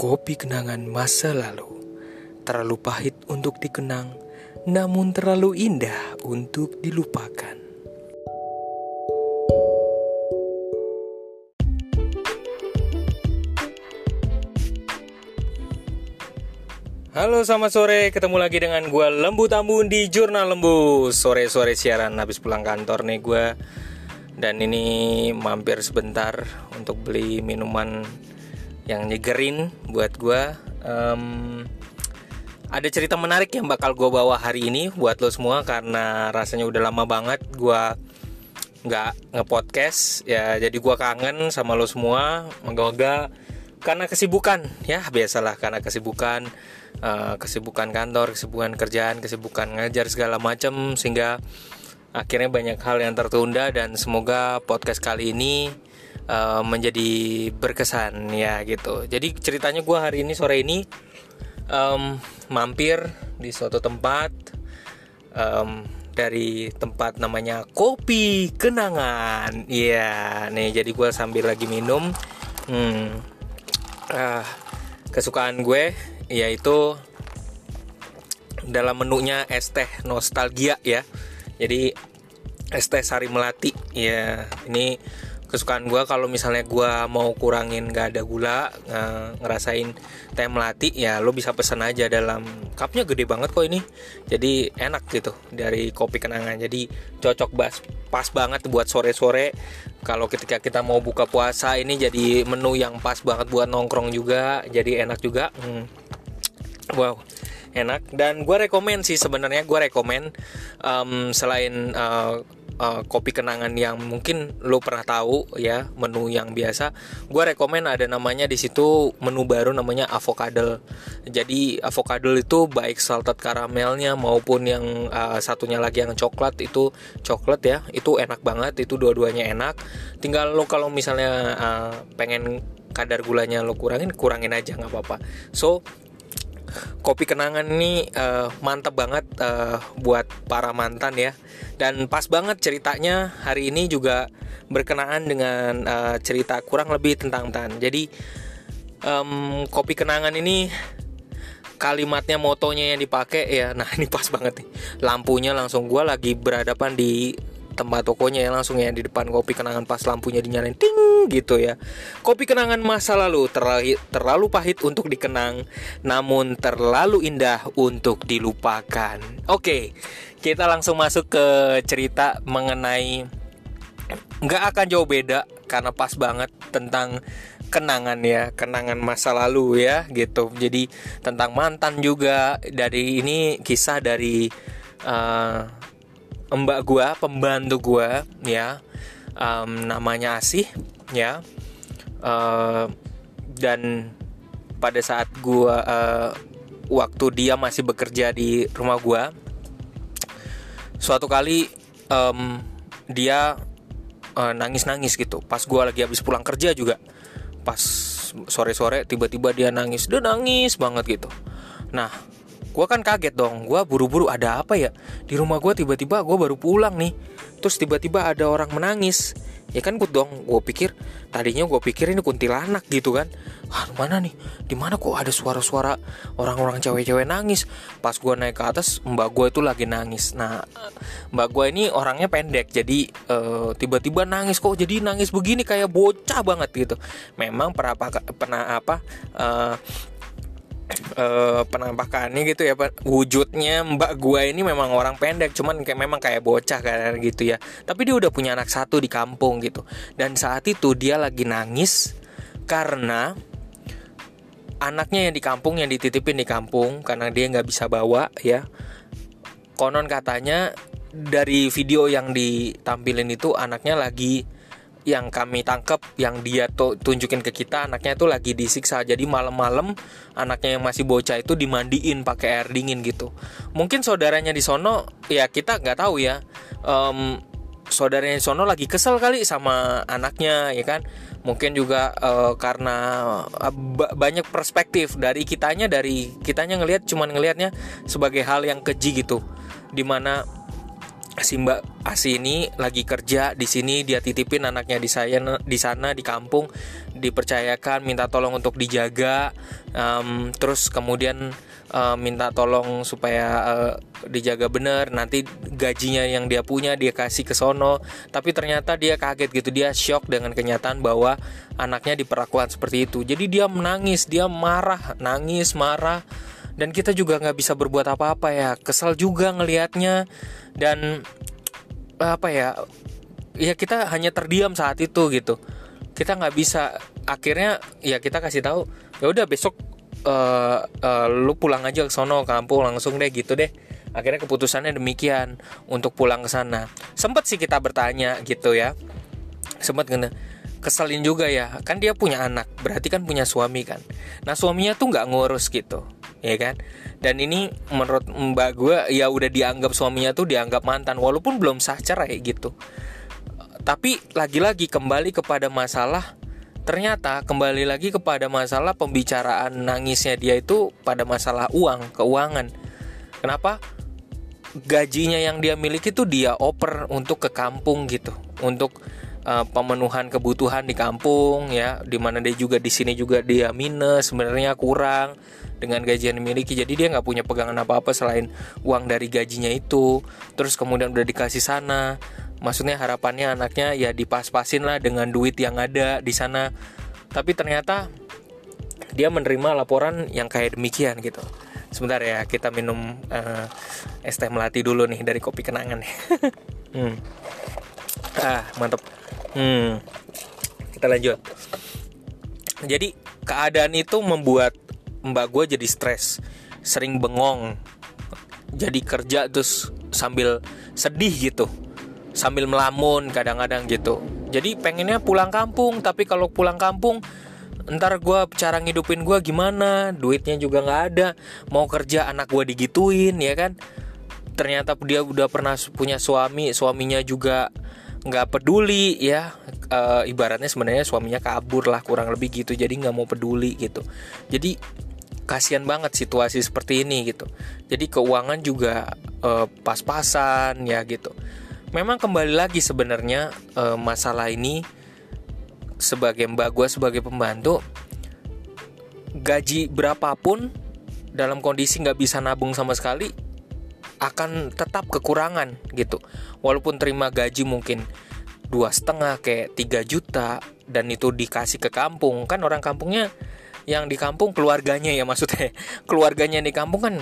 Kopi kenangan masa lalu. Terlalu pahit untuk dikenang Namun terlalu indah untuk dilupakan. Halo selamat sore, ketemu lagi dengan gue Lembu Tambun di Jurnal Lembu. Sore-sore siaran habis pulang kantor nih gue Dan ini mampir sebentar untuk beli minuman yang nyegerin buat gue um, Ada cerita menarik yang bakal gue bawa hari ini buat lo semua Karena rasanya udah lama banget gue nggak ngepodcast. Ya jadi gue kangen sama lo semua moga-moga karena kesibukan. Ya biasalah karena kesibukan uh, kesibukan kantor kesibukan kerjaan kesibukan ngajar segala macam sehingga akhirnya banyak hal yang tertunda dan semoga podcast kali ini uh, menjadi berkesan ya gitu. Jadi ceritanya gue hari ini sore ini um, mampir di suatu tempat um, dari tempat namanya kopi kenangan. Ya yeah, nih jadi gue sambil lagi minum hmm, uh, kesukaan gue yaitu dalam menunya es teh nostalgia ya. Jadi es teh sari melati ya. Ini kesukaan gue kalau misalnya gue mau kurangin gak ada gula ngerasain teh melati ya lo bisa pesen aja dalam cupnya gede banget kok ini. Jadi enak gitu dari kopi kenangan. Jadi cocok bas pas banget buat sore-sore. Kalau ketika kita mau buka puasa ini jadi menu yang pas banget buat nongkrong juga. Jadi enak juga. Hmm. wow enak. Dan gue rekomend sih sebenarnya gue rekomend um, selain uh, uh, kopi kenangan yang mungkin lo pernah tahu ya menu yang biasa. Gue rekomend ada namanya di situ menu baru namanya avocado. Jadi avocado itu baik salted karamelnya maupun yang uh, satunya lagi yang coklat itu coklat ya itu enak banget itu dua-duanya enak. Tinggal lo kalau misalnya uh, pengen kadar gulanya lo kurangin kurangin aja nggak apa-apa. So kopi kenangan ini uh, mantap banget uh, buat para mantan ya. Dan pas banget ceritanya hari ini juga berkenaan dengan uh, cerita kurang lebih tentang tan. Jadi um, kopi kenangan ini kalimatnya motonya yang dipakai ya nah ini pas banget nih. Lampunya langsung gue lagi berhadapan di tempat tokonya ya langsung ya di depan kopi kenangan pas lampunya dinyalain ting gitu ya. Kopi kenangan masa lalu terlalu, terlalu pahit untuk dikenang namun terlalu indah untuk dilupakan. Oke kita langsung masuk ke cerita mengenai nggak akan jauh beda karena pas banget tentang kenangan ya kenangan masa lalu ya gitu. Jadi tentang mantan juga dari ini kisah dari uh, mbak gua pembantu gua ya. Um, namanya Asih ya. Uh, dan pada saat gua uh, waktu dia masih bekerja di rumah gua suatu kali um, dia uh, nangis-nangis gitu. Pas gua lagi habis pulang kerja juga. Pas sore-sore tiba-tiba dia nangis. Dia nangis banget gitu. Nah gue kan kaget dong gue buru-buru ada apa ya? Di rumah gue tiba-tiba gue baru pulang nih. Terus tiba-tiba ada orang menangis. Ya kan gue dong gue pikir tadinya gue pikir ini kuntilanak gitu kan. Ah mana nih? Di mana kok ada suara-suara orang-orang cewek-cewek nangis? Pas gue naik ke atas mbak gue itu lagi nangis. Nah mbak gue ini orangnya pendek jadi uh, tiba-tiba nangis kok jadi nangis begini kayak bocah banget gitu. Memang pernah apa pernah apa uh, uh, penampakannya gitu ya wujudnya mbak gua ini memang orang pendek cuman kayak memang kayak bocah kan gitu ya. Tapi dia udah punya anak satu di kampung gitu. Dan saat itu dia lagi nangis karena anaknya yang di kampung yang dititipin di kampung karena dia nggak bisa bawa ya. Konon katanya dari video yang ditampilin itu anaknya lagi yang kami tangkap yang dia tuh tunjukin ke kita anaknya itu lagi disiksa. Jadi malam-malam anaknya yang masih bocah itu dimandiin pakai air dingin gitu. Mungkin saudaranya di sono ya kita nggak tahu ya. Um, saudaranya di sono lagi kesel kali sama anaknya ya kan? Mungkin juga uh, karena uh, banyak perspektif dari kitanya dari kitanya ngelihat cuman ngelihatnya sebagai hal yang keji gitu. Di mana si Mbak Asi ini lagi kerja di sini dia titipin anaknya di saya di sana di kampung. Dipercayakan minta tolong untuk dijaga um, terus kemudian uh, minta tolong supaya uh, dijaga bener. Nanti gajinya yang dia punya dia kasih ke sono. Tapi ternyata dia kaget gitu dia shock dengan kenyataan bahwa anaknya diperlakukan seperti itu. Jadi dia menangis dia marah nangis marah dan kita juga nggak bisa berbuat apa-apa ya. Kesel juga ngelihatnya. Dan apa ya ya kita hanya terdiam saat itu gitu. Kita nggak bisa akhirnya ya kita kasih tahu ya udah besok uh, uh, lu pulang aja ke sono kampung langsung deh gitu deh. Akhirnya keputusannya demikian untuk pulang ke sana. Sempet sih kita bertanya gitu ya. Sempet kena keselin juga ya. Kan dia punya anak berarti kan punya suami kan. Nah suaminya tuh nggak ngurus gitu ya kan? Dan ini menurut mbak gue ya udah dianggap suaminya tuh dianggap mantan walaupun belum sah cerai gitu. Tapi lagi-lagi kembali kepada masalah ternyata kembali lagi kepada masalah pembicaraan nangisnya dia itu pada masalah uang keuangan. Kenapa? Gajinya yang dia miliki tuh dia oper untuk ke kampung gitu. Untuk uh, pemenuhan kebutuhan di kampung ya di mana dia juga di sini juga dia minus sebenarnya kurang dengan gaji yang dimiliki. Jadi dia nggak punya pegangan apa apa selain uang dari gajinya itu. Terus kemudian udah dikasih sana. Maksudnya harapannya anaknya ya dipas-pasin lah dengan duit yang ada di sana. Tapi ternyata dia menerima laporan yang kayak demikian gitu. Sebentar ya kita minum uh, es teh melati dulu nih dari kopi kenangan hmm. ah mantap Hmm, kita lanjut. Jadi keadaan itu membuat mbak gue jadi stres, sering bengong, jadi kerja terus sambil sedih gitu, sambil melamun kadang-kadang gitu. Jadi pengennya pulang kampung, tapi kalau pulang kampung ntar gue cara ngidupin gue gimana? Duitnya juga nggak ada mau kerja anak gue digituin ya kan? Ternyata dia udah pernah punya suami suaminya juga nggak peduli ya. E, ibaratnya sebenarnya suaminya kabur lah kurang lebih gitu jadi nggak mau peduli gitu. Jadi kasihan banget situasi seperti ini gitu. Jadi keuangan juga e, pas-pasan ya gitu. Memang kembali lagi sebenarnya e, masalah ini sebagai mbak gue sebagai pembantu gaji berapapun dalam kondisi nggak bisa nabung sama sekali akan tetap kekurangan gitu. Walaupun terima gaji mungkin dua setengah kayak 3 juta dan itu dikasih ke kampung. Kan orang kampungnya yang di kampung keluarganya ya maksudnya. Keluarganya di kampung kan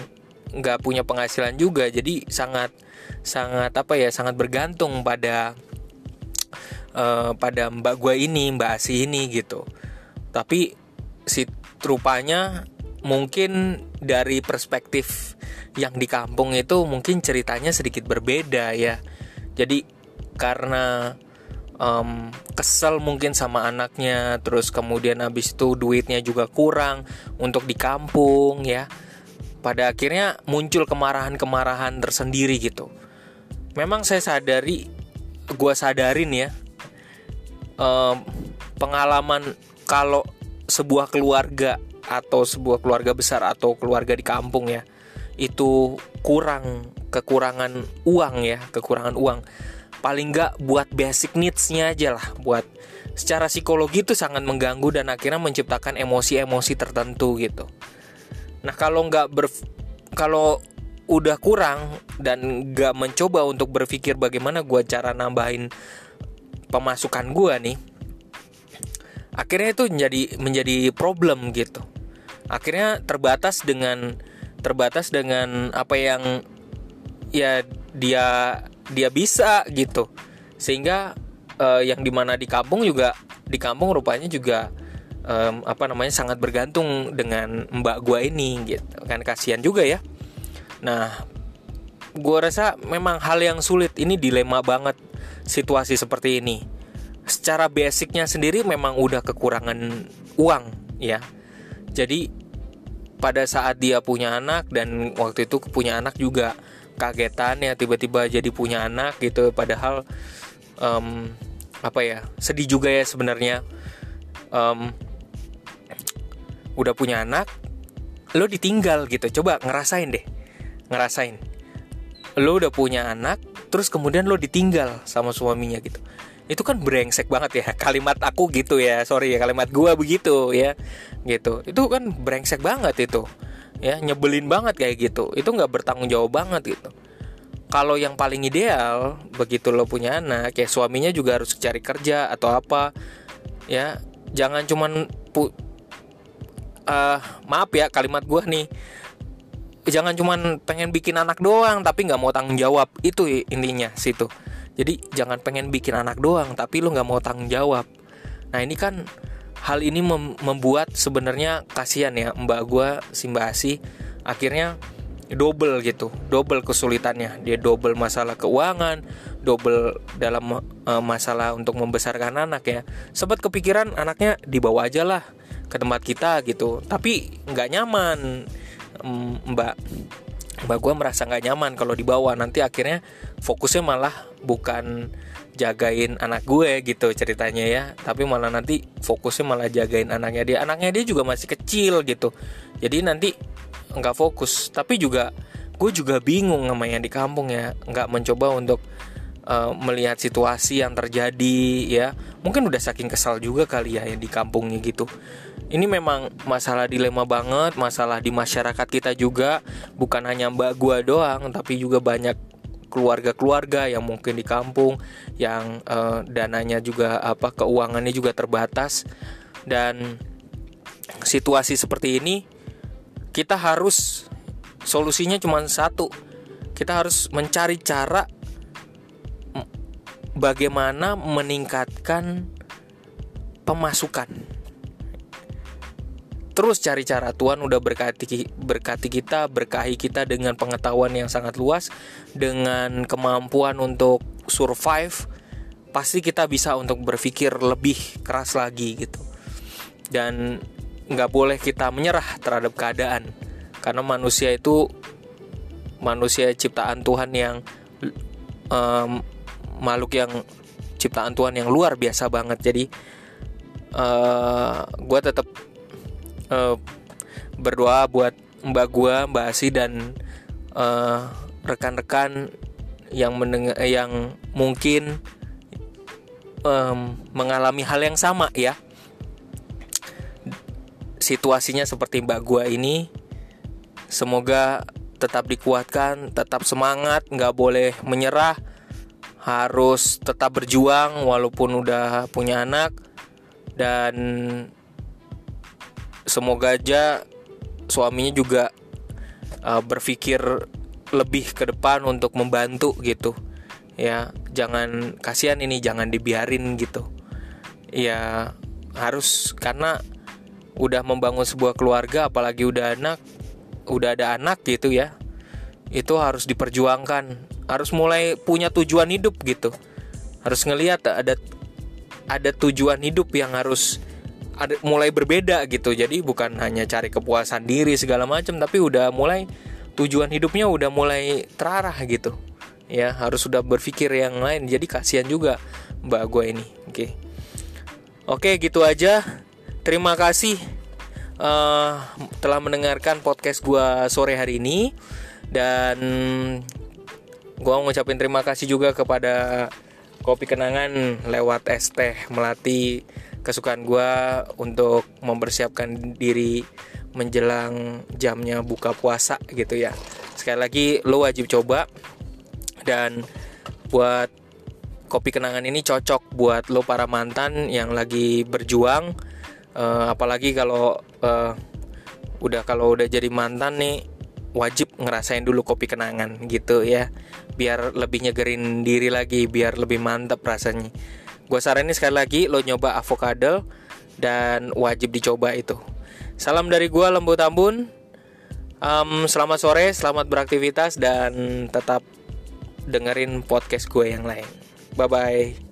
nggak punya penghasilan juga jadi sangat sangat apa ya sangat bergantung pada uh, pada mbak gua ini mbak Asi ini gitu. Tapi si rupanya mungkin dari perspektif yang di kampung itu mungkin ceritanya sedikit berbeda ya. Jadi karena um, kesel mungkin sama anaknya terus kemudian habis itu duitnya juga kurang untuk di kampung ya. Pada akhirnya muncul kemarahan-kemarahan tersendiri gitu. Memang saya sadari gue sadarin ya um, pengalaman kalau sebuah keluarga atau sebuah keluarga besar atau keluarga di kampung ya itu kurang kekurangan uang ya kekurangan uang paling nggak buat basic needsnya aja lah. Buat secara psikologi itu sangat mengganggu dan akhirnya menciptakan emosi-emosi tertentu gitu. Nah kalau nggak ber kalau udah kurang dan nggak mencoba untuk berpikir bagaimana gue cara nambahin pemasukan gue nih akhirnya itu menjadi menjadi problem gitu. Akhirnya terbatas dengan terbatas dengan apa yang ya dia dia bisa gitu. Sehingga uh, yang di mana di kampung juga di kampung rupanya juga um, apa namanya sangat bergantung dengan mbak gua ini gitu kan kasihan juga ya. Nah gua rasa memang hal yang sulit ini dilema banget situasi seperti ini. Secara basicnya sendiri memang udah kekurangan uang ya. Jadi pada saat dia punya anak dan waktu itu punya anak juga kagetan ya tiba-tiba jadi punya anak gitu. Padahal um, apa ya sedih juga ya sebenarnya. Um, udah punya anak lo ditinggal gitu. Coba ngerasain deh ngerasain. Lo udah punya anak terus kemudian lo ditinggal sama suaminya gitu. Itu kan brengsek banget ya kalimat aku gitu ya. Sorry ya kalimat gua begitu ya gitu. Itu kan brengsek banget itu ya nyebelin banget kayak gitu. Itu nggak bertanggung jawab banget gitu. Kalau yang paling ideal begitu lo punya anak ya suaminya juga harus cari kerja atau apa ya. Jangan cuman pu uh, maaf ya kalimat gua nih. Jangan cuman pengen bikin anak doang tapi nggak mau tanggung jawab. Itu intinya situ. Jadi jangan pengen bikin anak doang tapi lu nggak mau tanggung jawab. Nah ini kan hal ini mem membuat sebenarnya kasihan ya mbak gue si mbak akhirnya double gitu double kesulitannya. Dia double masalah keuangan double dalam uh, masalah untuk membesarkan anak ya. Sempat kepikiran anaknya dibawa aja lah ke tempat kita gitu. Tapi nggak nyaman mbak mbak gue merasa nggak nyaman kalau dibawa. Nanti akhirnya fokusnya malah bukan jagain anak gue gitu ceritanya ya. Tapi malah nanti fokusnya malah jagain anaknya dia. Anaknya dia juga masih kecil gitu. Jadi nanti nggak fokus. Tapi juga gue juga bingung sama yang di kampung ya. Nggak mencoba untuk uh, melihat situasi yang terjadi ya. Mungkin udah saking kesal juga kali ya yang di kampungnya gitu ini memang masalah dilema banget, masalah di masyarakat kita juga, bukan hanya mbak gua doang, tapi juga banyak keluarga-keluarga yang mungkin di kampung yang uh, dananya juga apa keuangannya juga terbatas. Dan situasi seperti ini kita harus solusinya cuma satu. Kita harus mencari cara bagaimana meningkatkan pemasukan terus cari cara. Tuhan udah berkati berkati kita berkahi kita dengan pengetahuan yang sangat luas dengan kemampuan untuk survive pasti kita bisa untuk berpikir lebih keras lagi gitu. Dan nggak boleh kita menyerah terhadap keadaan karena manusia itu manusia ciptaan Tuhan yang um, makhluk yang ciptaan Tuhan yang luar biasa banget. Jadi uh, gue tetap uh, berdoa buat Mbak gua, Mbak Asi dan eh, rekan-rekan yang mendengar yang mungkin um, mengalami hal yang sama ya. Situasinya seperti Mbak gua ini semoga tetap dikuatkan, tetap semangat, nggak boleh menyerah, harus tetap berjuang walaupun udah punya anak dan semoga aja suaminya juga uh, berpikir lebih ke depan untuk membantu gitu. Ya jangan kasihan ini jangan dibiarin gitu. Ya harus karena udah membangun sebuah keluarga apalagi udah anak udah ada anak gitu ya itu harus diperjuangkan. Harus mulai punya tujuan hidup gitu. Harus ngelihat ada ada tujuan hidup yang harus ada mulai berbeda gitu. Jadi bukan hanya cari kepuasan diri segala macam tapi udah mulai tujuan hidupnya udah mulai terarah gitu. Ya harus sudah berpikir yang lain. Jadi kasihan juga mbak gue ini. Oke. Oke gitu aja. Terima kasih uh, telah mendengarkan podcast gue sore hari ini. Dan gue mau ngucapin terima kasih juga kepada kopi kenangan lewat es teh melati kesukaan gue untuk mempersiapkan diri menjelang jamnya buka puasa gitu ya. Sekali lagi lo wajib coba. Dan buat kopi kenangan ini cocok buat lo para mantan yang lagi berjuang. Uh, apalagi kalau uh, udah kalau udah jadi mantan nih wajib ngerasain dulu kopi kenangan gitu ya. Biar lebih nyegerin diri lagi biar lebih mantap rasanya Gue saranin sekali lagi lo nyoba avocado dan wajib dicoba itu. Salam dari gue Lembu Tambun. Um, selamat sore, selamat beraktivitas dan tetap dengerin podcast gue yang lain. Bye bye.